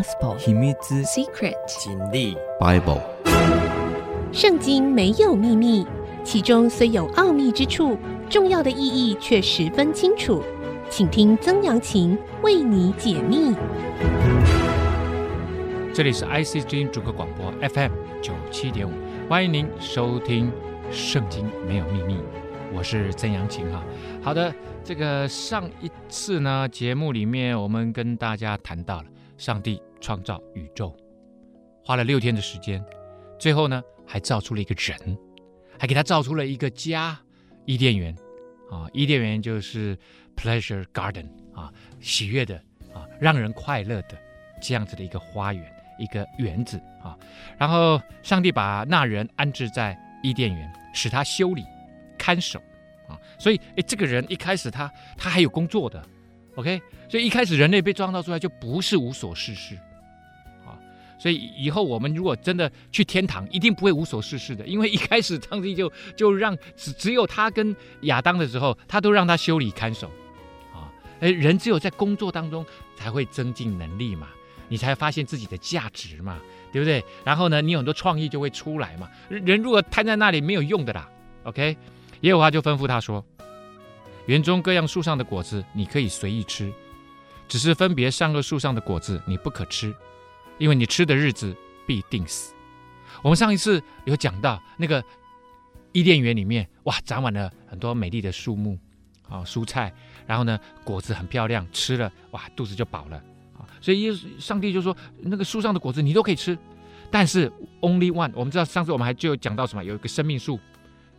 Gospel 秘密 Secret 真理 Bible。圣经没有秘密，其中虽有奥秘之处，重要的意义却十分清楚。请听曾阳晴为你解密。这里是 IC 之音主客广播 FM 九七点五，欢迎您收听《圣经没有秘密》，我是曾阳晴哈。好的，这个上一次呢节目里面，我们跟大家谈到了上帝创造宇宙，花了六天的时间，最后呢还造出了一个人，还给他造出了一个家——伊甸园啊，伊甸园就是 Pleasure Garden 啊，喜悦的啊，让人快乐的这样子的一个花园。一个园子啊，然后上帝把那人安置在伊甸园，使他修理、看守啊。所以，哎，这个人一开始他他还有工作的，OK。所以一开始人类被创造出来就不是无所事事。所以以后我们如果真的去天堂，一定不会无所事事的，因为一开始上帝就就让只只有他跟亚当的时候，他都让他修理看守啊。哎，人只有在工作当中才会增进能力嘛。你才发现自己的价值嘛，对不对？然后呢，你有很多创意就会出来嘛。人如果瘫在那里没有用的啦，OK。耶和华就吩咐他说：“园中各样树上的果子你可以随意吃，只是分别善恶树上的果子你不可吃，因为你吃的日子必定死。”我们上一次有讲到那个伊甸园里面，哇，长满了很多美丽的树木啊，蔬菜，然后呢，果子很漂亮，吃了哇，肚子就饱了啊。所以，上帝就说：“那个树上的果子你都可以吃，但是 only one。我们知道上次我们还就讲到什么？有一个生命树，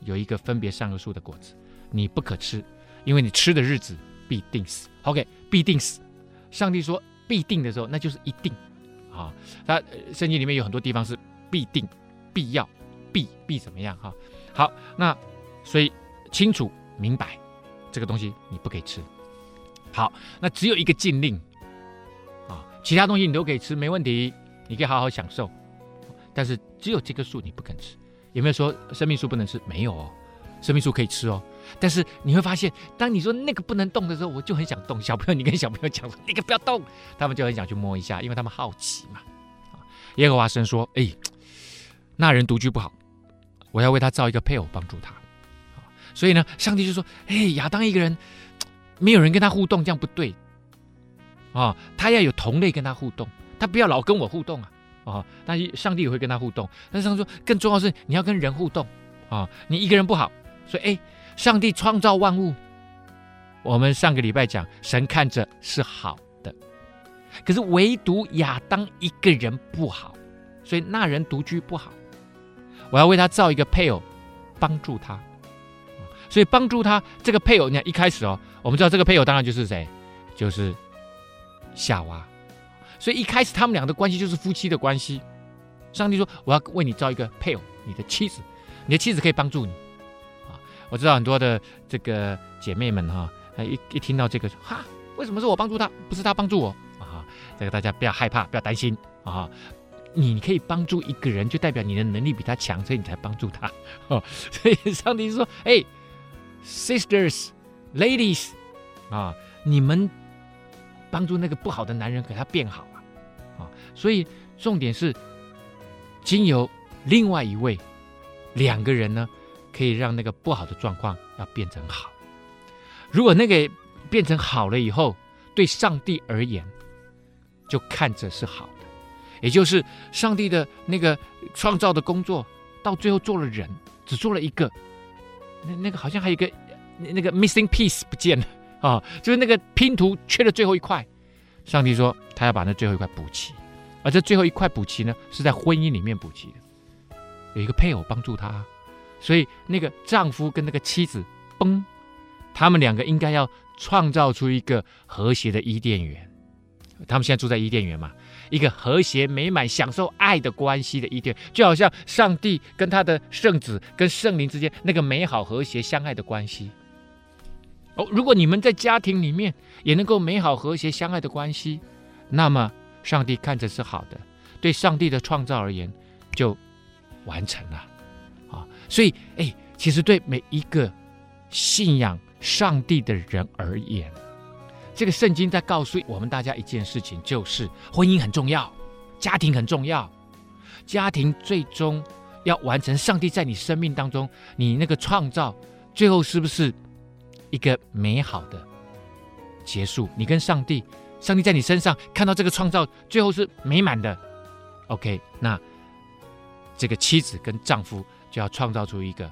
有一个分别善恶树的果子，你不可吃，因为你吃的日子必定死。OK，必定死。上帝说必定的时候，那就是一定啊。那圣经里面有很多地方是必定、必要、必必怎么样？哈，好，那所以清楚明白这个东西你不可以吃。好，那只有一个禁令啊。”其他东西你都可以吃，没问题，你可以好好享受。但是只有这棵树你不肯吃。有没有说生命树不能吃？没有哦，生命树可以吃哦。但是你会发现，当你说那个不能动的时候，我就很想动。小朋友，你跟小朋友讲说那个不要动，他们就很想去摸一下，因为他们好奇嘛。耶和华神说：“哎，那人独居不好，我要为他造一个配偶帮助他。”所以呢，上帝就说：“哎，亚当一个人没有人跟他互动，这样不对。”啊、哦，他要有同类跟他互动，他不要老跟我互动啊！啊、哦，但是上帝也会跟他互动。但是上帝说，更重要的是你要跟人互动啊、哦！你一个人不好，所以哎，上帝创造万物，我们上个礼拜讲，神看着是好的，可是唯独亚当一个人不好，所以那人独居不好。我要为他造一个配偶，帮助他。所以帮助他这个配偶，你看一开始哦，我们知道这个配偶当然就是谁，就是。夏娃，所以一开始他们俩的关系就是夫妻的关系。上帝说：“我要为你造一个配偶，你的妻子，你的妻子可以帮助你。”我知道很多的这个姐妹们哈，啊一一听到这个，哈，为什么是我帮助他，不是他帮助我啊？这个大家不要害怕，不要担心啊。你可以帮助一个人，就代表你的能力比他强，所以你才帮助他。哦，所以上帝说：“哎，sisters, ladies，啊，你们。”帮助那个不好的男人给他变好啊，啊，所以重点是经由另外一位两个人呢，可以让那个不好的状况要变成好。如果那个变成好了以后，对上帝而言就看着是好的，也就是上帝的那个创造的工作到最后做了人，只做了一个，那那个好像还有一个那个 missing piece 不见了。啊、就是那个拼图缺了最后一块，上帝说他要把那最后一块补齐，而这最后一块补齐呢，是在婚姻里面补齐的，有一个配偶帮助他，所以那个丈夫跟那个妻子，崩，他们两个应该要创造出一个和谐的伊甸园，他们现在住在伊甸园嘛，一个和谐美满、享受爱的关系的伊甸，就好像上帝跟他的圣子跟圣灵之间那个美好和谐相爱的关系。哦，如果你们在家庭里面也能够美好和谐相爱的关系，那么上帝看着是好的，对上帝的创造而言就完成了。所以，哎，其实对每一个信仰上帝的人而言，这个圣经在告诉我们大家一件事情，就是婚姻很重要，家庭很重要，家庭最终要完成上帝在你生命当中你那个创造，最后是不是一个美好的结束？你跟上帝，上帝在你身上看到这个创造，最后是美满的。OK，那这个妻子跟丈夫就要创造出一个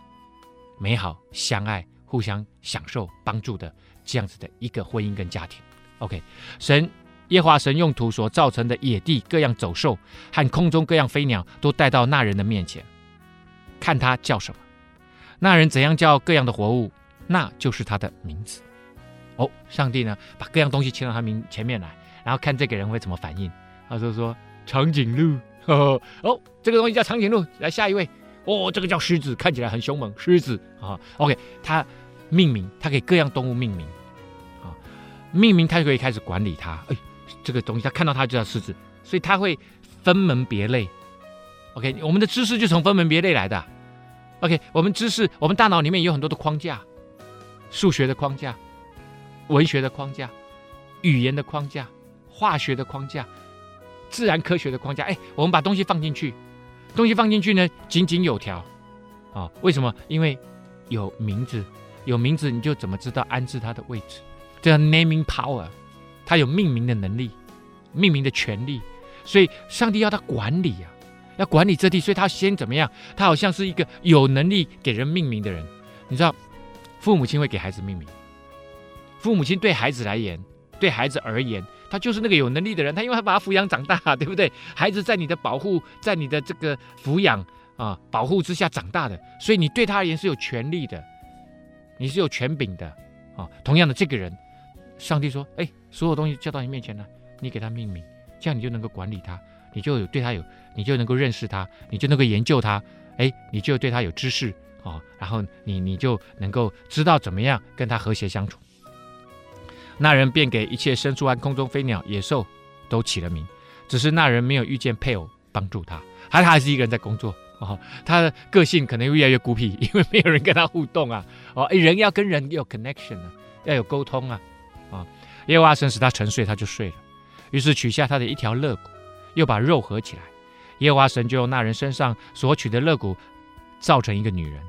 美好、相爱、互相享受、帮助的。这样子的一个婚姻跟家庭，OK，神耶华神用土所造成的野地各样走兽和空中各样飞鸟都带到那人的面前，看他叫什么，那人怎样叫各样的活物，那就是他的名字。哦，上帝呢把各样东西牵到他名前面来，然后看这个人会怎么反应。他就说长颈鹿，哦，这个东西叫长颈鹿。来下一位，哦，这个叫狮子，看起来很凶猛，狮子啊。OK，他命名，他给各样动物命名啊。命名，他就可以开始管理它。哎，这个东西他看到它就叫狮子，所以他会分门别类。OK，我们的知识就从分门别类来的。OK，我们知识，我们大脑里面有很多的框架，数学的框架、文学的框架、语言的框架、化学的框架、自然科学的框架。哎，我们把东西放进去，东西放进去呢，井井有条。啊，为什么？因为有名字，有名字你就怎么知道安置它的位置？这叫 naming power，他有命名的能力，命名的权利，所以上帝要他管理啊，要管理这地，所以他先怎么样？他好像是一个有能力给人命名的人。你知道，父母亲会给孩子命名，父母亲对孩子来言，对孩子而言，他就是那个有能力的人，他因为他把他抚养长大，对不对？孩子在你的保护，在你的这个抚养啊保护之下长大的，所以你对他而言是有权利的，你是有权柄的啊。同样的，这个人。上帝说：“哎，所有东西交到你面前了，你给他命名，这样你就能够管理他，你就有对他有，你就能够认识他，你就能够研究他，哎，你就对他有知识啊、然后你你就能够知道怎么样跟他和谐相处。”那人便给一切牲畜和空中飞鸟、野兽都起了名，只是那人没有遇见配偶帮助他，还他还是一个人在工作哦，他的个性可能越来越孤僻，因为没有人跟他互动啊，哦，人要跟人有 connection 啊，要有沟通啊。啊！耶和华神使他沉睡，他就睡了。于是取下他的一条肋骨，又把肉合起来。耶和华神就用那人身上所取的肋骨，造成一个女人，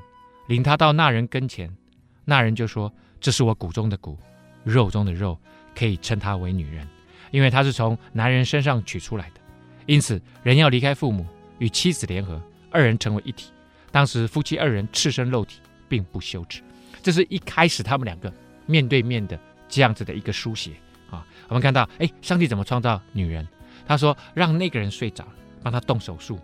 领他到那人跟前。那人就说：“这是我骨中的骨，肉中的肉，可以称她为女人，因为她是从男人身上取出来的。因此，人要离开父母，与妻子联合，二人成为一体。当时夫妻二人赤身露体，并不羞耻。这是一开始他们两个面对面的。”这样子的一个书写啊，我们看到，哎，上帝怎么创造女人？他说让那个人睡着，帮他动手术，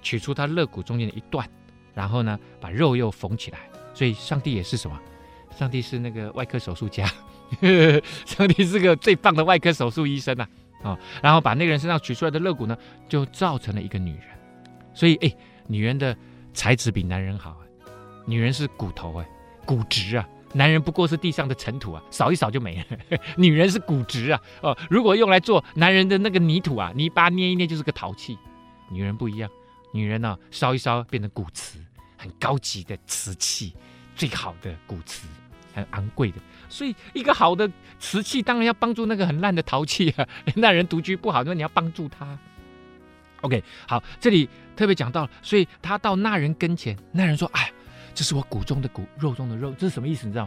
取出他肋骨中间的一段，然后呢，把肉又缝起来。所以上帝也是什么？上帝是那个外科手术家，上帝是个最棒的外科手术医生呐啊！然后把那个人身上取出来的肋骨呢，就造成了一个女人。所以，哎，女人的材质比男人好啊，女人是骨头哎，骨质啊。男人不过是地上的尘土啊，扫一扫就没了。女人是骨质啊，哦，如果用来做男人的那个泥土啊，泥巴捏一捏就是个陶器。女人不一样，女人呢、烧一烧变成骨瓷，很高级的瓷器，最好的骨瓷，很昂贵的。所以一个好的瓷器当然要帮助那个很烂的陶器啊。那人独居不好，那你要帮助他。OK，好，这里特别讲到，所以他到那人跟前，那人说：“哎。”这是我骨中的骨，肉中的肉，这是什么意思？你知道？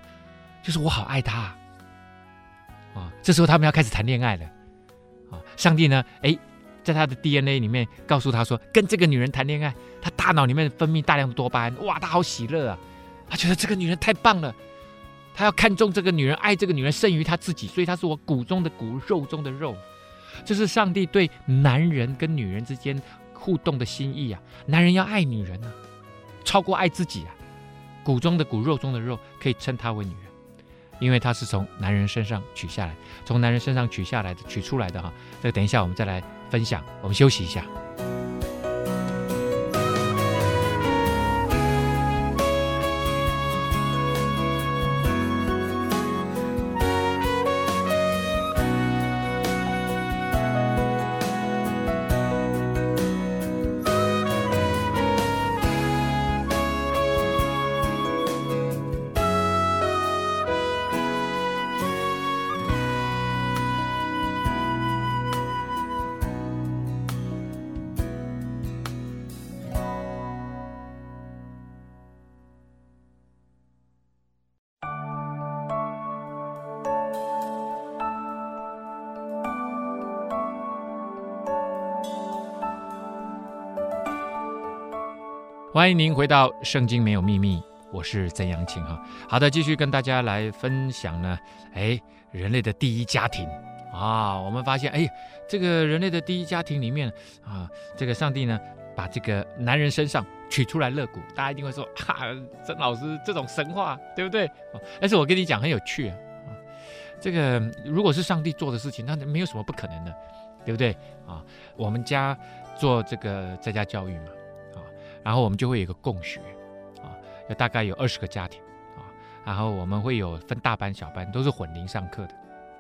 就是我好爱他啊！啊，这时候他们要开始谈恋爱了啊！上帝呢？哎，在他的 DNA 里面告诉他说，跟这个女人谈恋爱，他大脑里面分泌大量的多巴胺，哇，他好喜乐啊！他觉得这个女人太棒了，他要看重这个女人，爱这个女人胜于他自己，所以他是我骨中的骨，肉中的肉。这是上帝对男人跟女人之间互动的心意啊！男人要爱女人啊，超过爱自己啊！骨中的骨，肉中的肉，可以称她为女人，因为她是从男人身上取下来，从男人身上取下来的，取出来的哈。这等一下我们再来分享，我们休息一下。欢迎您回到《圣经没有秘密》，我是曾阳晴哈。好的，继续跟大家来分享呢。哎，人类的第一家庭啊，我们发现，哎，这个人类的第一家庭里面啊，这个上帝呢，把这个男人身上取出来肋骨，大家一定会说，哈、啊，曾老师这种神话，对不对？但是我跟你讲很有趣啊，这个如果是上帝做的事情，那没有什么不可能的，对不对？啊，我们家做这个在家教育嘛。然后我们就会有一个共学，啊，有大概有二十个家庭，啊，然后我们会有分大班、小班，都是混龄上课的，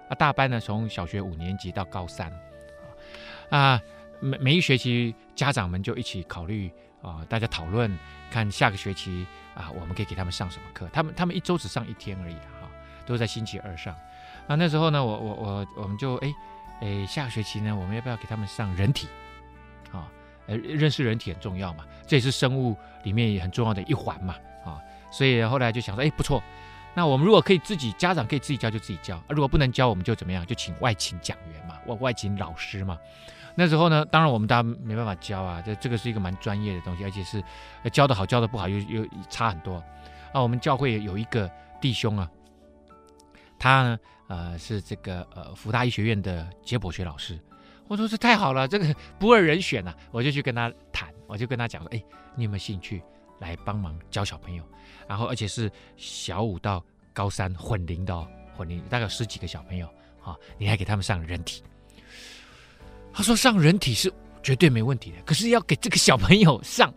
啊，大班呢从小学五年级到高三，啊，每每一学期家长们就一起考虑，啊，大家讨论看下个学期啊，我们可以给他们上什么课，他们他们一周只上一天而已，哈，都在星期二上，啊，那时候呢，我我我我们就哎哎下个学期呢，我们要不要给他们上人体，呃，认识人体很重要嘛，这也是生物里面也很重要的一环嘛，啊，所以后来就想说，哎，不错，那我们如果可以自己家长可以自己教就自己教，如果不能教，我们就怎么样，就请外勤讲员嘛，外外勤老师嘛。那时候呢，当然我们大家没办法教啊，这这个是一个蛮专业的东西，而且是教得好，教得不好又又差很多。啊，我们教会有一个弟兄啊，他呢，呃，是这个呃福大医学院的解剖学老师。我说这太好了，这个 不二人选呐、啊！我就去跟他谈，我就跟他讲说，哎，你有没有兴趣来帮忙教小朋友？然后而且是小五到高三混龄的哦，混龄大概十几个小朋友啊，你还给他们上人体。他说上人体是绝对没问题的，可是要给这个小朋友上。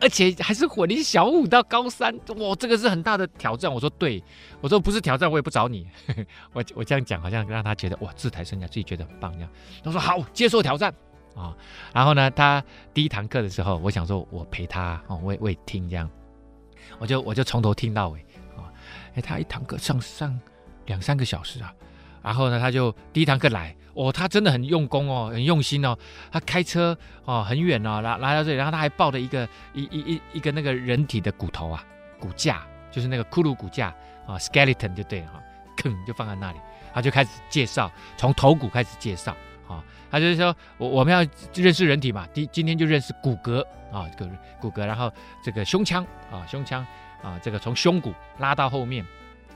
而且还是混龄小五到高三，哇，这个是很大的挑战。我说对，我说不是挑战，我也不找你。我我这样讲好像让他觉得哇，自抬身价，自己觉得很棒这样。他说好，接受挑战啊。然后呢，他第一堂课的时候，我想说我陪他哦，我也我也听这样，我就我就从头听到尾啊。哎，他一堂课上上两三个小时啊。然后呢，他就第一堂课来，哦，他真的很用功哦，很用心哦。他开车哦，很远哦，来来到这里，然后他还抱着一个一一一一个那个人体的骨头啊，骨架，就是那个骷髅骨架啊，skeleton 就对了哈，吭就放在那里，他就开始介绍，从头骨开始介绍啊。他就是说，我我们要认识人体嘛，第今天就认识骨骼啊，这个骨骼，然后这个胸腔啊，胸腔啊，这个从胸骨拉到后面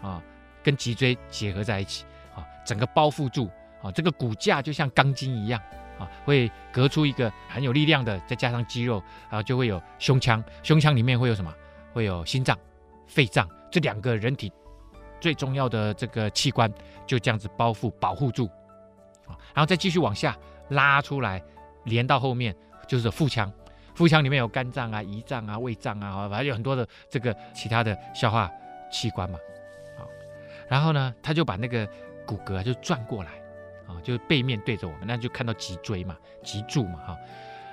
啊，跟脊椎结合在一起。啊，整个包覆住啊，这个骨架就像钢筋一样啊，会隔出一个很有力量的，再加上肌肉，然后就会有胸腔。胸腔里面会有什么？会有心脏、肺脏这两个人体最重要的这个器官，就这样子包覆保护住啊，然后再继续往下拉出来，连到后面就是腹腔。腹腔里面有肝脏啊、胰脏啊、胃脏啊，反正有很多的这个其他的消化器官嘛。好，然后呢，他就把那个。骨骼就转过来，啊，就是背面对着我们，那就看到脊椎嘛，脊柱嘛，哈。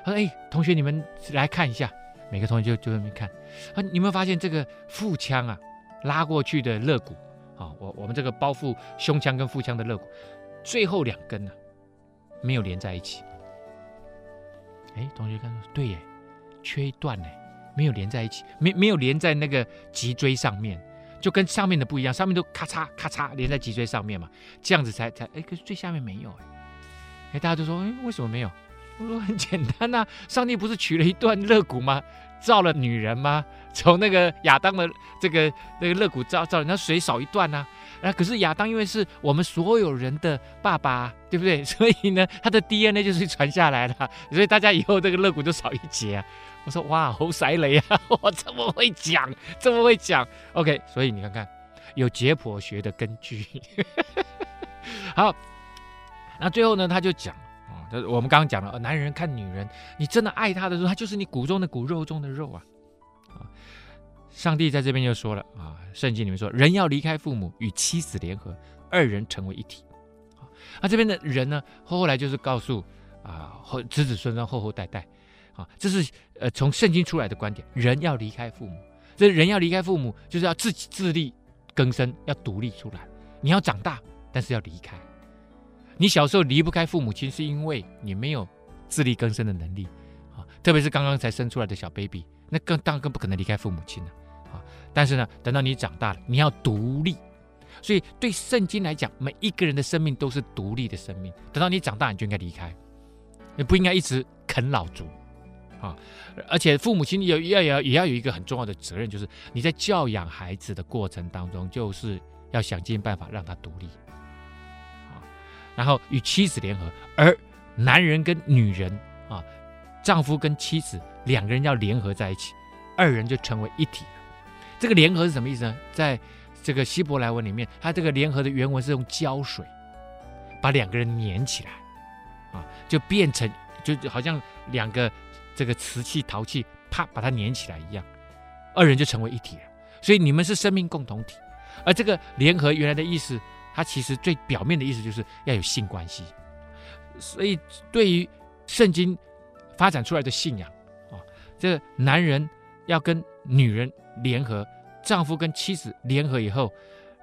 他说：“哎，同学，你们来看一下。”每个同学就就那边看。啊，你有没有发现这个腹腔啊，拉过去的肋骨，啊，我我们这个包覆胸腔跟腹腔的肋骨，最后两根呢，没有连在一起。哎，同学看说，对耶，缺一段呢，没有连在一起，没没有连在那个脊椎上面。就跟上面的不一样，上面都咔嚓咔嚓连在脊椎上面嘛，这样子才才哎，可是最下面没有哎，哎，大家都说哎，为什么没有？我说很简单呐、上帝不是取了一段肋骨吗？造了女人吗？从那个亚当的这个那个肋骨造造，那水少一段呢、啊？啊，可是亚当因为是我们所有人的爸爸，对不对？所以呢，他的 DNA 就是传下来了，所以大家以后这个肋骨就少一截啊。我说哇，好犀利啊！我这么会讲，这么会讲。OK，所以你看看，有解剖学的根据。好，那最后呢，他就讲啊，他、哦、我们刚刚讲了，男人看女人，你真的爱他的时候，他就是你骨中的骨，肉中的肉啊。上帝在这边就说了啊，圣经里面说，人要离开父母，与妻子联合，二人成为一体。啊，那这边的人呢，后来就是告诉啊，后子子孙孙，后后代代。啊，这是呃从圣经出来的观点，人要离开父母，这人要离开父母，就是要自己自力更生，要独立出来。你要长大，但是要离开。你小时候离不开父母亲，是因为你没有自力更生的能力啊。特别是刚刚才生出来的小 baby，那更当然更不可能离开父母亲了啊。但是呢，等到你长大了，你要独立。所以对圣经来讲，每一个人的生命都是独立的生命。等到你长大，你就应该离开，你不应该一直啃老族。啊，而且父母亲有要要也要有一个很重要的责任，就是你在教养孩子的过程当中，就是要想尽办法让他独立，啊，然后与妻子联合，而男人跟女人啊，丈夫跟妻子两个人要联合在一起，二人就成为一体了。这个联合是什么意思呢？在这个希伯来文里面，它这个联合的原文是用胶水把两个人粘起来，啊，就变成就好像两个。这个瓷器、陶器，啪，把它粘起来一样，二人就成为一体了。所以你们是生命共同体。而这个联合原来的意思，它其实最表面的意思就是要有性关系。所以对于圣经发展出来的信仰啊，这个男人要跟女人联合，丈夫跟妻子联合以后，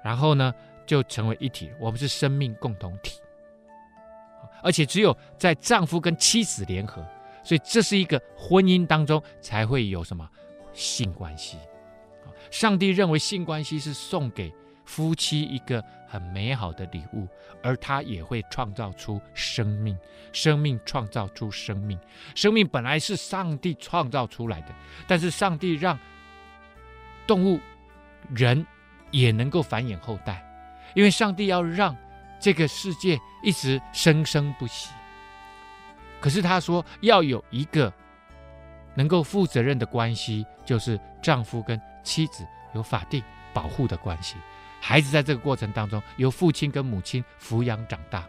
然后呢就成为一体。我们是生命共同体，而且只有在丈夫跟妻子联合。所以这是一个婚姻当中才会有什么性关系。上帝认为性关系是送给夫妻一个很美好的礼物，而他也会创造出生命，生命创造出生命，生命本来是上帝创造出来的，但是上帝让动物、人也能够繁衍后代，因为上帝要让这个世界一直生生不息。可是他说要有一个能够负责任的关系，就是丈夫跟妻子有法定保护的关系，孩子在这个过程当中由父亲跟母亲抚养长大，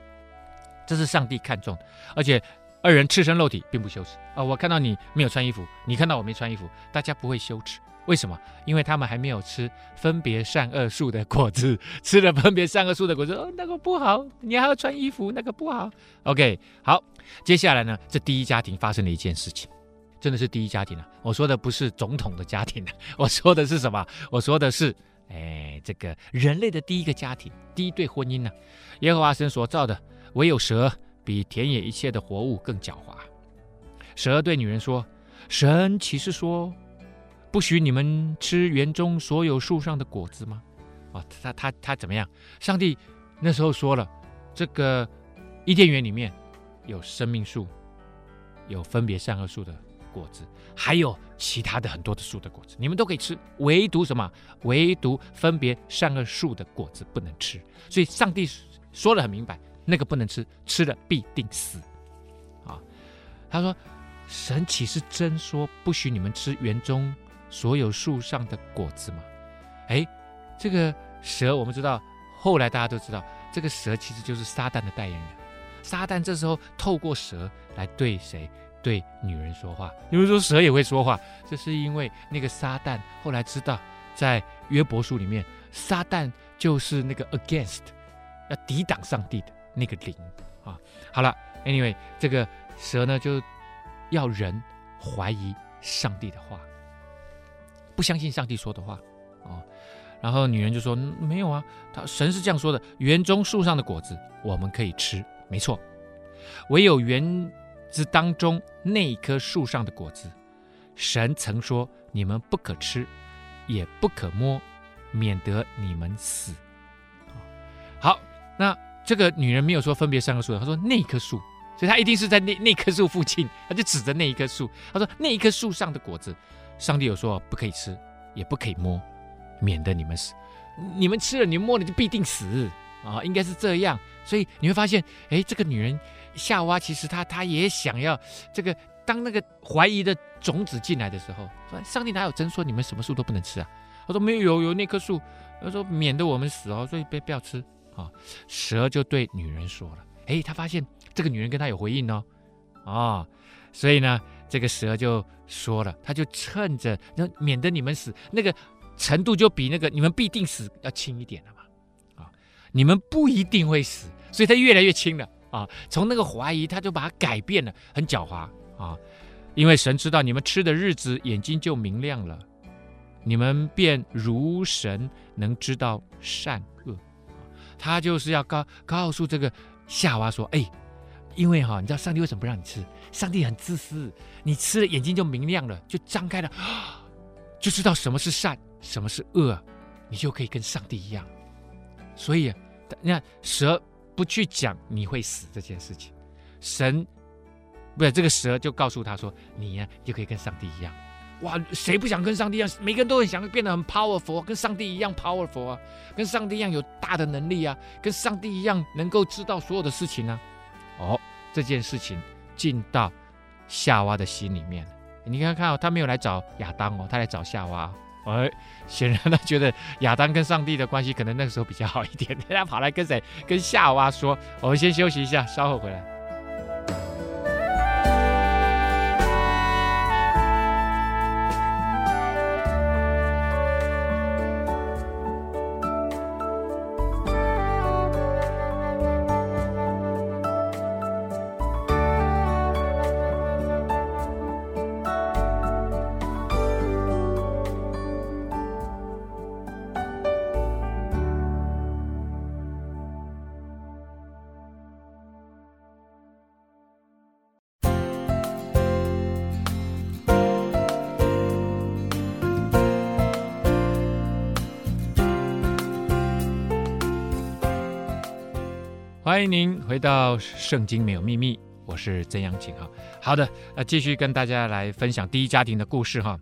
这是上帝看重的。而且二人赤身露体并不羞耻啊！我看到你没有穿衣服，你看到我没穿衣服，大家不会羞耻。为什么？因为他们还没有吃分别善恶树的果子，吃了分别善恶树的果子，哦，那个不好，你还要穿衣服，那个不好。OK，好，接下来呢，这第一家庭发生了一件事情，真的是第一家庭啊！我说的不是总统的家庭啊，我说的是什么？我说的是，哎，这个人类的第一个家庭，第一对婚姻呢，耶和华神所造的，唯有蛇比田野一切的活物更狡猾。蛇对女人说：“神岂是说？”不许你们吃园中所有树上的果子吗？啊，他他他怎么样？上帝那时候说了，这个伊甸园里面有生命树，有分别善恶树的果子，还有其他的很多的树的果子，你们都可以吃，唯独什么？唯独分别善恶树的果子不能吃。所以上帝说得很明白，那个不能吃，吃了必定死。啊，他说，神岂是真说不许你们吃园中？所有树上的果子吗？哎，这个蛇我们知道，后来大家都知道，这个蛇其实就是撒旦的代言人。撒旦这时候透过蛇来对谁？对女人说话。你们说蛇也会说话，这是因为那个撒旦后来知道，在约伯书里面，撒旦就是那个 against 要抵挡上帝的那个灵啊。好了，anyway，这个蛇呢就要人怀疑上帝的话。不相信上帝说的话，哦，然后女人就说：“没有啊，他神是这样说的，园中树上的果子我们可以吃，没错，唯有园子当中那一棵树上的果子，神曾说你们不可吃，也不可摸，免得你们死。”好，那这个女人没有说分别三个树，她说那棵树，所以她一定是在那那棵树附近，她就指着那一棵树，她说那一棵树上的果子。上帝有说不可以吃，也不可以摸，免得你们死。你们吃了，你们摸了就必定死啊！应该是这样。所以你会发现，哎，这个女人夏娃其实她她也想要这个。当那个怀疑的种子进来的时候，说上帝哪有真说你们什么树都不能吃啊？他说没有，有那棵树。他说免得我们死哦，所以别不要吃啊。蛇就对女人说了，哎，他发现这个女人跟他有回应哦，啊，所以呢。这个蛇就说了，他就趁着那免得你们死，那个程度就比那个你们必定死要轻一点了嘛，啊，你们不一定会死，所以他越来越轻了啊。从那个怀疑，他就把它改变了，很狡猾啊。因为神知道你们吃的日子，眼睛就明亮了，你们便如神能知道善恶。他就是要告告诉这个夏娃说，哎。因为哈，你知道上帝为什么不让你吃？上帝很自私，你吃了眼睛就明亮了，就张开了，就知道什么是善，什么是恶，你就可以跟上帝一样。所以，你看蛇不去讲你会死这件事情，神不是这个蛇就告诉他说：“你呀、就可以跟上帝一样。”哇，谁不想跟上帝一样？每个人都很想变得很 powerful，跟上帝一样 powerful 啊，跟上帝一样有大的能力啊，跟上帝一样能够知道所有的事情啊。哦，这件事情进到夏娃的心里面，你看看哦，他没有来找亚当哦，他来找夏娃。哎，显然他觉得亚当跟上帝的关系可能那个时候比较好一点，他跑来跟谁？跟夏娃说：“我们先休息一下，稍后回来。”欢迎您回到《圣经没有秘密》，我是曾阳晴哈。好的，那继续跟大家来分享第一家庭的故事哈。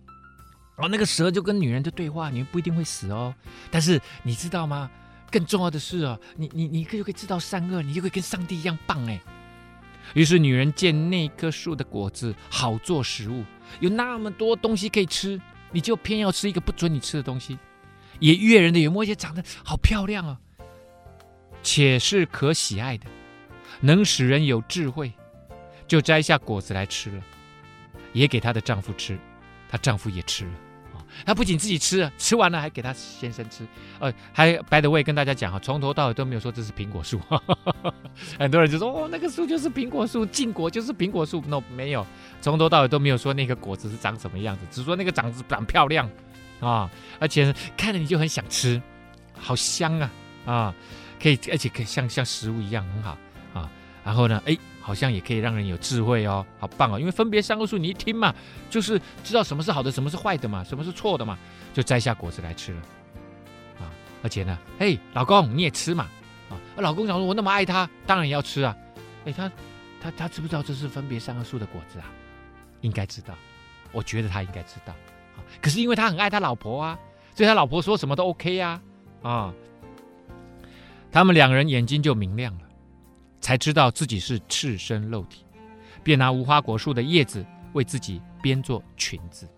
哦，那个蛇就跟女人的对话，你们不一定会死哦。但是你知道吗？更重要的是哦，你你你可就可以知道善恶，你就可以跟上帝一样棒哎。于是女人见那棵树的果子好做食物，有那么多东西可以吃，你就偏要吃一个不准你吃的东西，也悦人的眼目，而且长得好漂亮哦。且是可喜爱的，能使人有智慧，就摘下果子来吃了，也给她的丈夫吃，她丈夫也吃了。啊，她不仅自己吃，吃完了还给她先生吃。呃，还 by the way 跟大家讲哈，从头到尾都没有说这是苹果树。很多人就说哦，那个树就是苹果树，禁果就是苹果树。no，没有，从头到尾都没有说那个果子是长什么样子，只说那个长子长漂亮啊，而且看着你就很想吃，好香啊啊。可以，而且可以像像食物一样很好啊。然后呢，哎，好像也可以让人有智慧哦，好棒哦。因为分别三个树，你一听嘛，就是知道什么是好的，什么是坏的嘛，什么是错的嘛，就摘下果子来吃了啊。而且呢，嘿，老公你也吃嘛啊。老公想说，我那么爱他，当然要吃啊。哎，他他他知不知道这是分别三个树的果子啊？应该知道，我觉得他应该知道啊。可是因为他很爱他老婆啊，所以他老婆说什么都 OK 呀啊。啊他们两人眼睛就明亮了，才知道自己是赤身露体，便拿无花果树的叶子为自己编做裙子，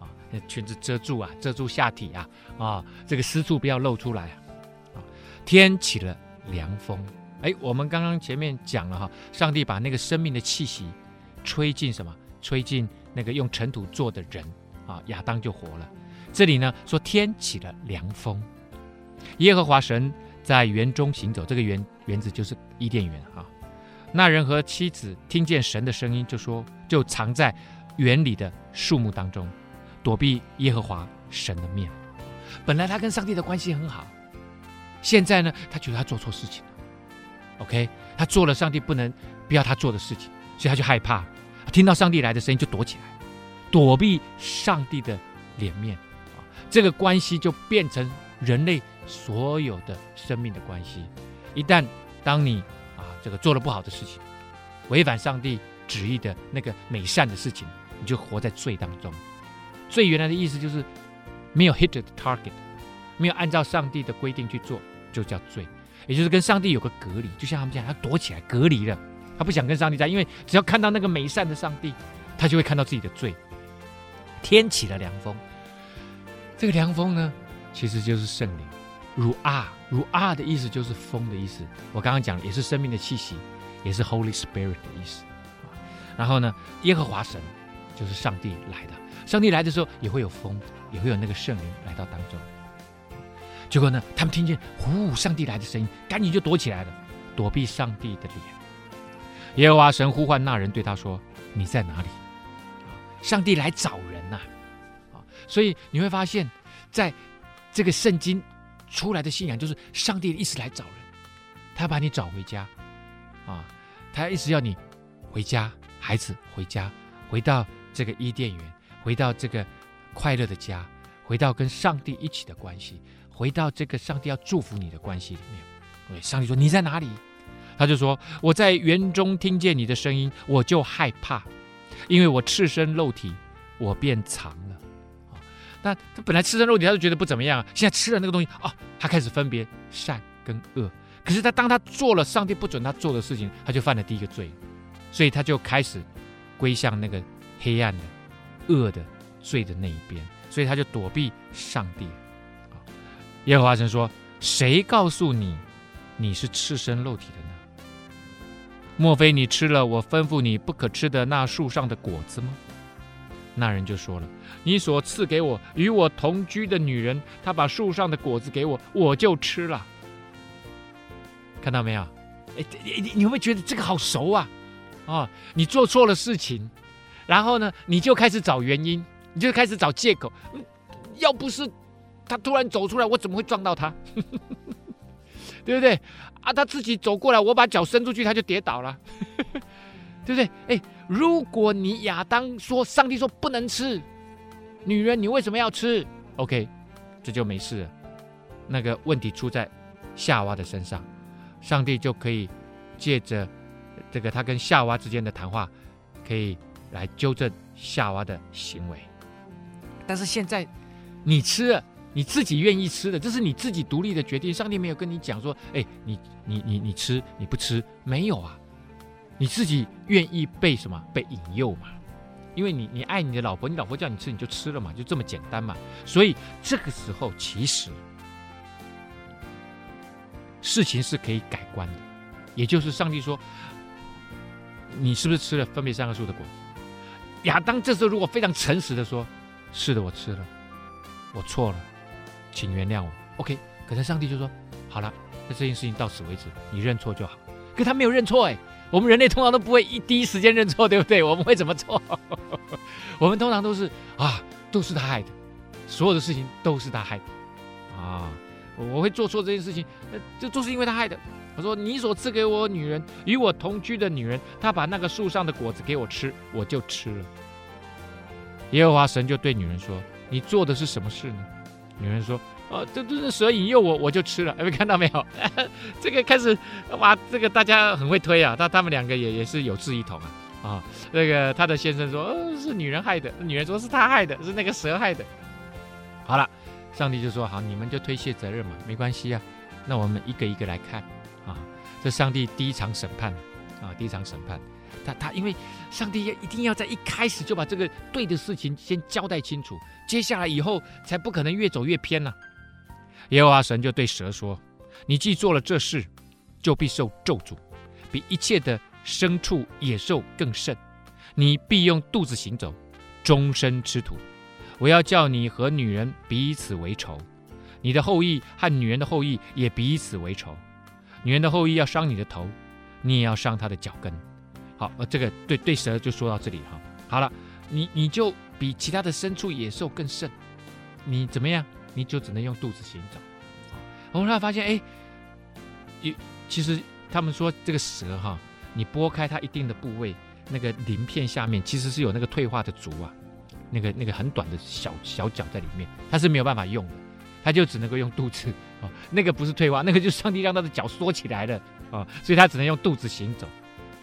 啊，那裙子遮住啊，遮住下体啊，啊，这个私处不要露出来啊。天起了凉风，哎，我们刚刚前面讲了哈，上帝把那个生命的气息吹进什么？吹进那个用尘土做的人啊，亚当就活了。这里呢说天起了凉风，耶和华神。在园中行走，这个园园子就是伊甸园啊。那人和妻子听见神的声音，就说就藏在园里的树木当中，躲避耶和华神的面。本来他跟上帝的关系很好，现在呢，他觉得他做错事情了。OK，他做了上帝不能不要他做的事情，所以他就害怕，听到上帝来的声音就躲起来，躲避上帝的脸面啊。这个关系就变成人类。所有的生命的关系，一旦当你啊这个做了不好的事情，违反上帝旨意的那个美善的事情，你就活在罪当中。罪原来的意思就是没有 hit the target，没有按照上帝的规定去做，就叫罪，也就是跟上帝有个隔离。就像他们讲，他躲起来隔离了，他不想跟上帝在，因为只要看到那个美善的上帝，他就会看到自己的罪。天起了凉风，这个凉风呢，其实就是圣灵。如啊，如啊的意思就是风的意思。我刚刚讲也是生命的气息，也是 Holy Spirit 的意思。然后呢，耶和华神就是上帝来的。上帝来的时候也会有风，也会有那个圣灵来到当中。结果呢，他们听见呼，上帝来的声音，赶紧就躲起来了，躲避上帝的脸。耶和华神呼唤那人，对他说：“你在哪里？”上帝来找人呐！所以你会发现，在这个圣经。出来的信仰就是上帝一直来找人，他把你找回家，啊，他一直要你回家，孩子回家，回到这个伊甸园，回到这个快乐的家，回到跟上帝一起的关系，回到这个上帝要祝福你的关系里面。对，上帝说你在哪里？他就说：“我在园中听见你的声音，我就害怕，因为我赤身露体，我变藏了。”那他本来赤身肉体，他就觉得不怎么样啊。现在吃了那个东西啊，他开始分别善跟恶。可是他当他做了上帝不准他做的事情，他就犯了第一个罪，所以他就开始归向那个黑暗的、恶的、罪的那一边，所以他就躲避上帝。耶和华神说：“谁告诉你你是赤身肉体的呢？莫非你吃了我吩咐你不可吃的那树上的果子吗？”那人就说了：“你所赐给我与我同居的女人，她把树上的果子给我，我就吃了。”看到没有？哎，你你会不会觉得这个好熟啊？哦，你做错了事情，然后呢，你就开始找原因，你就开始找借口。要不是他突然走出来，我怎么会撞到他？对不对？啊，他自己走过来，我把脚伸出去，他就跌倒了，对不对？哎，如果你亚当说，上帝说不能吃，女人你为什么要吃？OK，这就没事了。那个问题出在夏娃的身上。上帝就可以借着这个他跟夏娃之间的谈话，可以来纠正夏娃的行为。但是现在你吃了，你自己愿意吃的，这是你自己独立的决定。上帝没有跟你讲说：“哎，你你你你吃，你不吃，没有啊。”你自己愿意被什么？被引诱嘛？因为你你爱你的老婆，你老婆叫你吃，你就吃了嘛，就这么简单嘛。所以这个时候其实。事情是可以改观的，也就是上帝说：“你是不是吃了分别三个树的果子？”亚当这时候如果非常诚实的说：“是的，我吃了，我错了，请原谅我。”OK，可是上帝就说：“好了，那这件事情到此为止，你认错就好。”可他没有认错哎，我们人类通常都不会一第一时间认错，对不对？我们会怎么做？我们通常都是啊，都是他害的，所有的事情都是他害的啊。我会做错这件事情，那这都是因为他害的。他说：“你所赐给我女人，与我同居的女人，她把那个树上的果子给我吃，我就吃了。”耶和华神就对女人说：“你做的是什么事呢？”女人说：“啊，这都是蛇引诱我，我就吃了。”有没有看到没有？这个开始哇，这个大家很会推啊。他他们两个也也是有志一同啊啊。那个他的先生说：“哦，是女人害的。”女人说：“是他害的，是那个蛇害的。”好了。上帝就说：“好，你们就推卸责任嘛，没关系啊。那我们一个一个来看啊。这上帝第一场审判啊，第一场审判，他他因为上帝要一定要在一开始就把这个对的事情先交代清楚，接下来以后才不可能越走越偏了。耶和华神就对蛇说：‘你既做了这事，就必受咒诅，比一切的牲畜野兽更甚。你必用肚子行走，终身吃土。’”我要叫你和女人彼此为仇，你的后裔和女人的后裔也彼此为仇。女人的后裔要伤你的头，你也要伤她的脚跟。好，这个对对蛇就说到这里哈。好了，你你就比其他的牲畜野兽更甚，你怎么样？你就只能用肚子行走。我们后来发现，哎，一其实他们说这个蛇哈，你拨开它一定的部位，那个鳞片下面其实是有那个退化的足啊。那个那个很短的小小脚在里面，它是没有办法用的，它就只能够用肚子哦。那个不是退化，那个就是上帝让他的脚缩起来了啊、哦，所以他只能用肚子行走，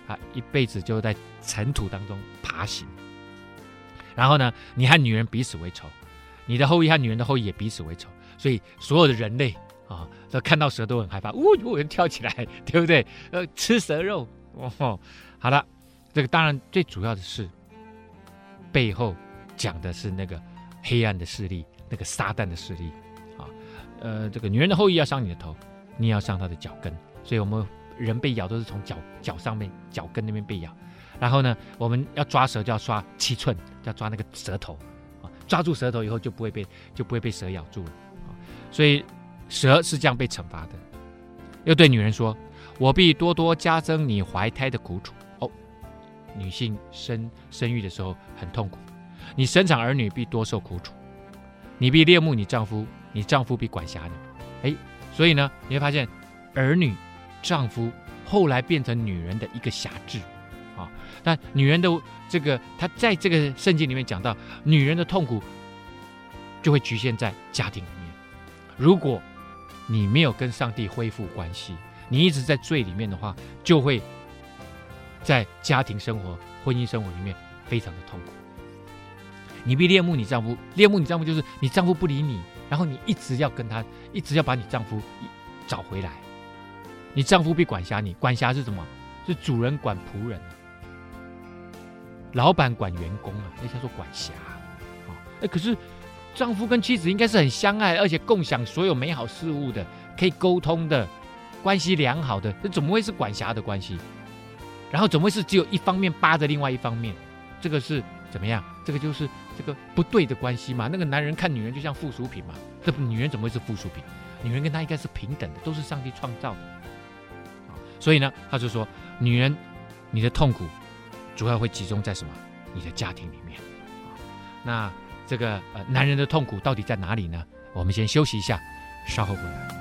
啊一辈子就在尘土当中爬行。然后呢，你和女人彼此为仇，你的后裔和女人的后裔也彼此为仇，所以所有的人类啊，都、看到蛇都很害怕，呜、哦，有人跳起来，对不对？呃，吃蛇肉哦。好了，这个当然最主要的是背后。讲的是那个黑暗的势力，那个撒旦的势力啊，呃，这个女人的后裔要伤你的头，你也要伤她的脚跟，所以我们人被咬都是从脚脚上面脚跟那边被咬，然后呢，我们要抓蛇就要抓七寸，要抓那个舌头，抓住舌头以后就不会被就不会被蛇咬住了啊，所以蛇是这样被惩罚的。又对女人说：“我必多多加增你怀胎的苦楚。”哦，女性生生育的时候很痛苦。你生产儿女必多受苦楚，你必恋慕你丈夫，你丈夫必管辖你。哎，所以呢，你会发现，儿女、丈夫后来变成女人的一个辖制啊。但女人的这个，她在这个圣经里面讲到，女人的痛苦就会局限在家庭里面。如果你没有跟上帝恢复关系，你一直在罪里面的话，就会在家庭生活、婚姻生活里面非常的痛苦。你必恋慕你丈夫，恋慕你丈夫就是你丈夫不理你，然后你一直要跟他，一直要把你丈夫找回来。你丈夫必管辖你，管辖是什么？是主人管仆人，老板管员工啊，那叫做管辖啊。哎，可是丈夫跟妻子应该是很相爱，而且共享所有美好事物的，可以沟通的，关系良好的，这怎么会是管辖的关系？然后怎么会是只有一方面扒着另外一方面？这个是怎么样？这个就是这个不对的关系嘛。那个男人看女人就像附属品嘛，这女人怎么会是附属品？女人跟他应该是平等的，都是上帝创造的。所以呢，他就说，女人，你的痛苦主要会集中在什么？你的家庭里面。那这个呃，男人的痛苦到底在哪里呢？我们先休息一下，稍后回来。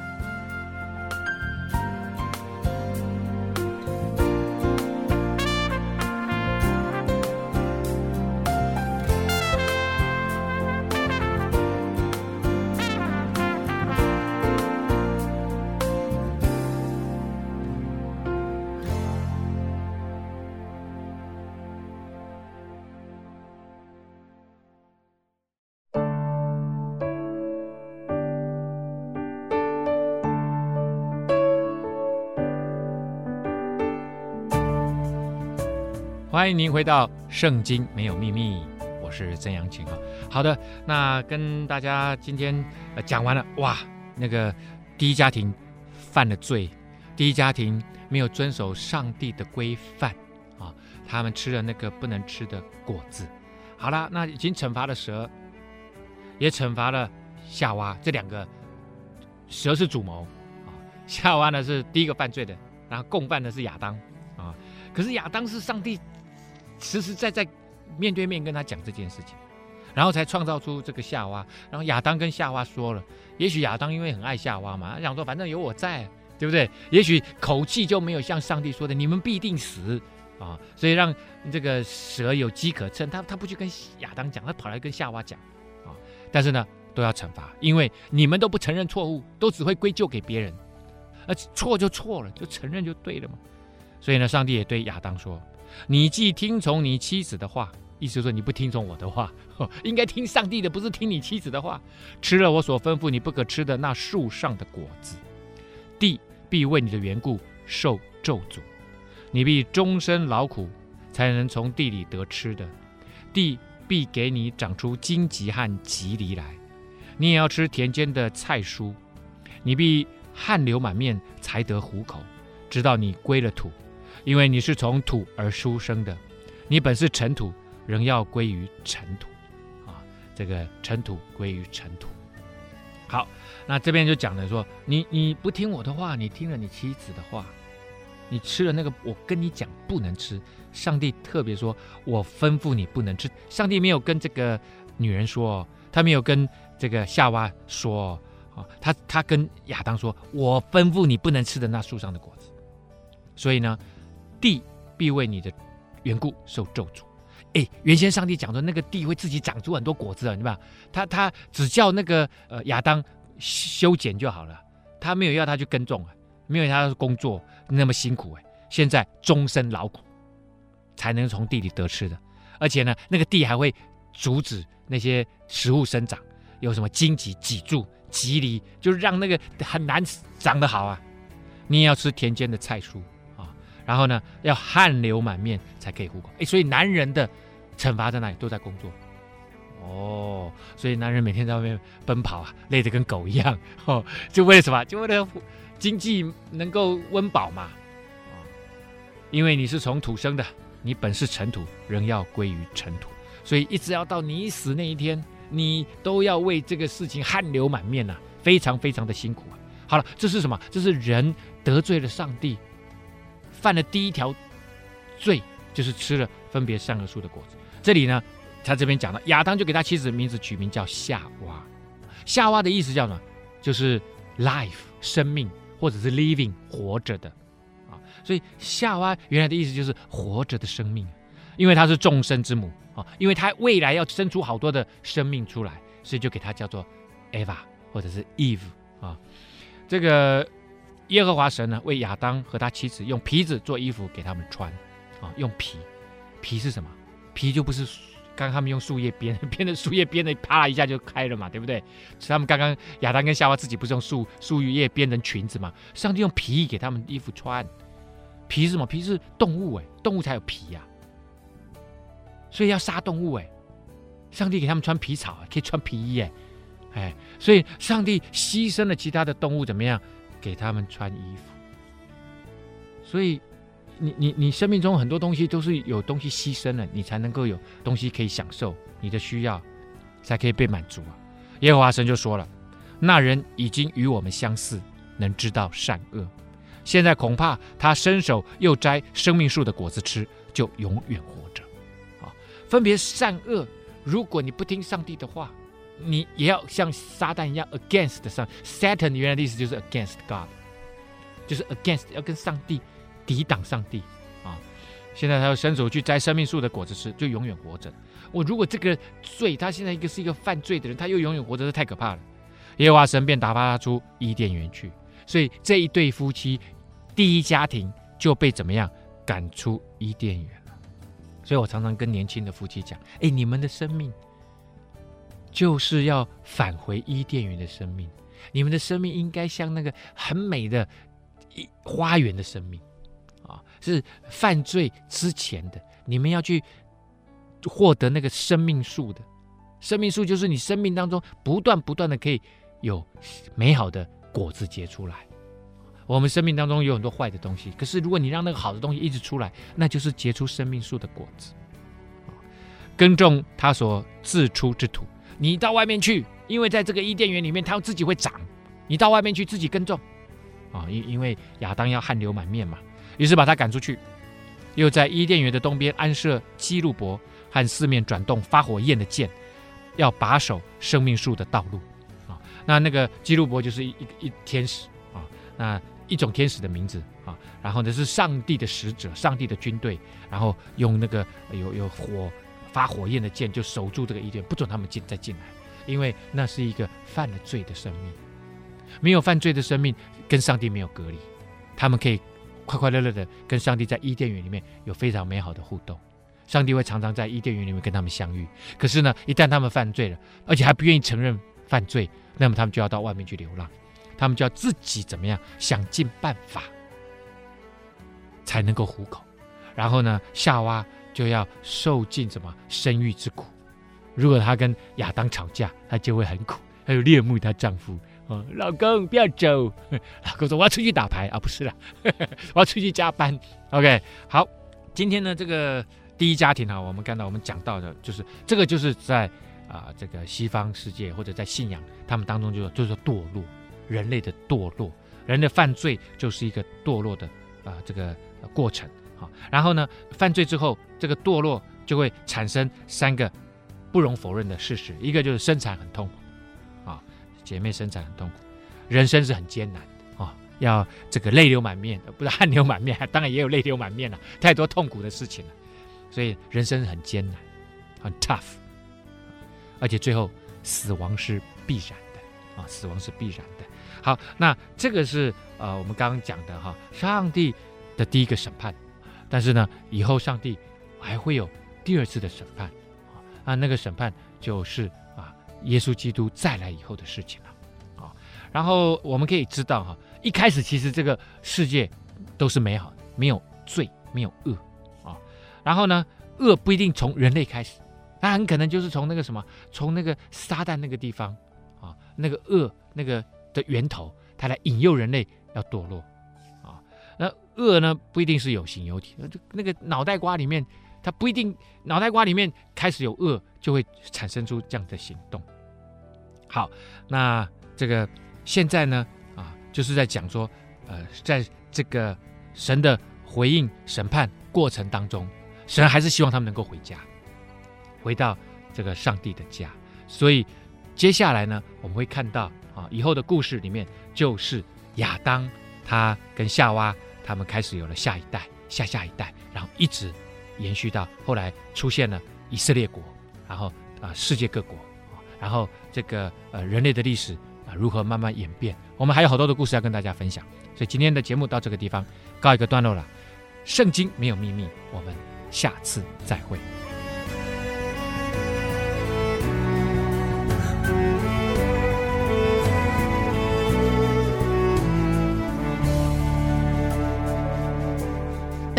欢迎您回到《圣经没有秘密》，我是曾阳晴啊。好的，那跟大家今天呃讲完了哇，那个第一家庭犯了罪，第一家庭没有遵守上帝的规范啊，他们吃了那个不能吃的果子。好了，那已经惩罚了蛇，也惩罚了夏娃，这两个蛇是主谋啊，夏娃呢是第一个犯罪的，然后共犯的是亚当啊。可是亚当是上帝。实实在在面对面跟他讲这件事情，然后才创造出这个夏娃。然后亚当跟夏娃说了，也许亚当因为很爱夏娃嘛，他想说反正有我在，对不对？也许口气就没有像上帝说的你们必定死啊，所以让这个蛇有机可乘。他他不去跟亚当讲，他跑来跟夏娃讲啊。但是呢，都要惩罚，因为你们都不承认错误，都只会归咎给别人，而错就错了，就承认就对了嘛。所以呢，上帝也对亚当说。你既听从你妻子的话，意思说你不听从我的话，应该听上帝的，不是听你妻子的话。吃了我所吩咐你不可吃的那树上的果子，地必为你的缘故受咒诅，你必终身劳苦，才能从地里得吃的。地必给你长出荆棘和棘藜来，你也要吃田间的菜蔬。你必汗流满面才得糊口，直到你归了土。因为你是从土而出生的，你本是尘土，仍要归于尘土，啊，这个尘土归于尘土。好，那这边就讲了说，你你不听我的话，你听了你妻子的话，你吃了那个我跟你讲不能吃，上帝特别说我吩咐你不能吃，上帝没有跟这个女人说，他没有跟这个夏娃说，啊，他他跟亚当说，我吩咐你不能吃的那树上的果子，所以呢。地必为你的缘故受咒诅。哎，原先上帝讲的那个地会自己长出很多果子啊，对吧？他他只叫那个呃亚当修剪就好了，他没有要他去耕种啊，没有他工作那么辛苦哎。现在终身劳苦才能从地里得吃的，而且呢，那个地还会阻止那些食物生长，有什么荆棘脊柱、棘藜，就是让那个很难长得好啊。你也要吃田间的菜蔬。然后呢，要汗流满面才可以糊口。哎，所以男人的惩罚在哪里？都在工作。哦，所以男人每天在外面奔跑啊，累得跟狗一样。哦，就为了什么？就为了经济能够温饱嘛。啊，因为你是从土生的，你本是尘土，仍要归于尘土。所以一直要到你死那一天，你都要为这个事情汗流满面呐，非常非常的辛苦啊。好了，这是什么？这是人得罪了上帝。犯了第一条罪，就是吃了分别善恶树的果子。这里呢，他这边讲了，亚当就给他妻子的名字取名叫夏娃。夏娃的意思叫什么？就是 life 生命，或者是 living 活着的啊。所以夏娃原来的意思就是活着的生命，因为她是众生之母啊，因为她未来要生出好多的生命出来，所以就给她叫做 Eva 或者是 Eve 啊。这个耶和华神呢，为亚当和他妻子用皮子做衣服给他们穿，啊，用皮，皮是什么？皮就不是刚刚他们用树叶编 编的，树叶编的啪啦一下就开了嘛，对不对？他们刚刚亚当跟夏娃自己不是用树树叶编成裙子嘛？上帝用皮给他们衣服穿，皮是什么？皮是动物哎，动物才有皮呀，所以要杀动物哎，上帝给他们穿皮草，可以穿皮衣哎，哎，所以上帝牺牲了其他的动物怎么样？给他们穿衣服，所以你你你生命中很多东西都是有东西牺牲了，你才能够有东西可以享受，你的需要才可以被满足啊。耶和华神就说了：“那人已经与我们相似，能知道善恶。现在恐怕他伸手又摘生命树的果子吃，就永远活着。”啊，分别善恶，如果你不听上帝的话。你也要像撒旦一样 against 上 Satan 原来的意思就是 against God，就是 against 要跟上帝抵挡上帝啊！现在他要伸手去摘生命树的果子吃，就永远活着。我如果这个罪，他现在一个是一个犯罪的人，他又永远活着，这太可怕了。耶和华神便打发他出伊甸园去，所以这一对夫妻第一家庭就被怎么样赶出伊甸园了。所以我常常跟年轻的夫妻讲：哎，你们的生命。就是要返回伊甸园的生命，你们的生命应该像那个很美的花园的生命啊，是犯罪之前的，你们要去获得那个生命树的，生命树就是你生命当中不断不断的可以有美好的果子结出来。我们生命当中有很多坏的东西，可是如果你让那个好的东西一直出来，那就是结出生命树的果子。耕种他所自出之土。你到外面去，因为在这个伊甸园里面，它自己会长。你到外面去自己耕种，啊，因因为亚当要汗流满面嘛，于是把他赶出去，又在伊甸园的东边安设基路伯和四面转动发火焰的箭，要把守生命树的道路。啊，那那个基路伯就是一一,一天使啊，那一种天使的名字啊，然后呢是上帝的使者，上帝的军队，然后用那个有有火。发火焰的剑就守住这个伊甸，不准他们进再进来，因为那是一个犯了罪的生命。没有犯罪的生命跟上帝没有隔离，他们可以快快乐乐的跟上帝在伊甸园里面有非常美好的互动。上帝会常常在伊甸园里面跟他们相遇。可是呢，一旦他们犯罪了，而且还不愿意承认犯罪，那么他们就要到外面去流浪，他们就要自己怎么样想尽办法才能够糊口。然后呢，夏娃。就要受尽什么生育之苦。如果她跟亚当吵架，她就会很苦，她就恋慕她丈夫。哦，老公不要走。老公说我要出去打牌啊，不是啦，我要出去加班。OK，好，今天呢这个第一家庭啊，我们看到我们讲到的就是这个，就是在啊、这个西方世界或者在信仰他们当中就就是堕落，人类的堕落，人的犯罪就是一个堕落的啊、这个过程。然后呢，犯罪之后，这个堕落就会产生三个不容否认的事实：一个就是生产很痛苦，啊，姐妹生产很痛苦，人生是很艰难的啊，要这个泪流满面，不是汗流满面，当然也有泪流满面了，太多痛苦的事情了，所以人生很艰难，很 tough，而且最后死亡是必然的啊，死亡是必然的。好，那这个是呃我们刚刚讲的哈，上帝的第一个审判。但是呢，以后上帝还会有第二次的审判，啊，那个审判就是啊，耶稣基督再来以后的事情了，啊，然后我们可以知道哈，一开始其实这个世界都是美好的，没有罪，没有恶，啊，然后呢，恶不一定从人类开始，它很可能就是从那个什么，从那个撒旦那个地方，啊，那个恶那个的源头，它来引诱人类要堕落。恶呢，不一定是有形有体，就那个脑袋瓜里面，它不一定脑袋瓜里面开始有恶，就会产生出这样的行动。好，那这个现在呢，啊，就是在讲说，呃，在这个神的回应审判过程当中，神还是希望他们能够回家，回到这个上帝的家。所以接下来呢，我们会看到啊，以后的故事里面就是亚当他跟夏娃。他们开始有了下一代、下下一代，然后一直延续到后来出现了以色列国，然后啊、世界各国，然后这个呃人类的历史、啊，如何慢慢演变。我们还有好多的故事要跟大家分享，所以今天的节目到这个地方告一个段落了。圣经没有秘密，我们下次再会。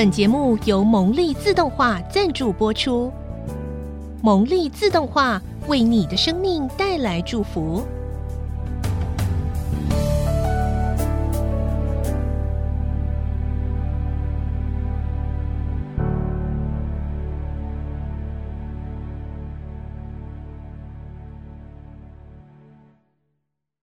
本节目由蒙利自动化赞助播出。蒙利自动化为你的生命带来祝福。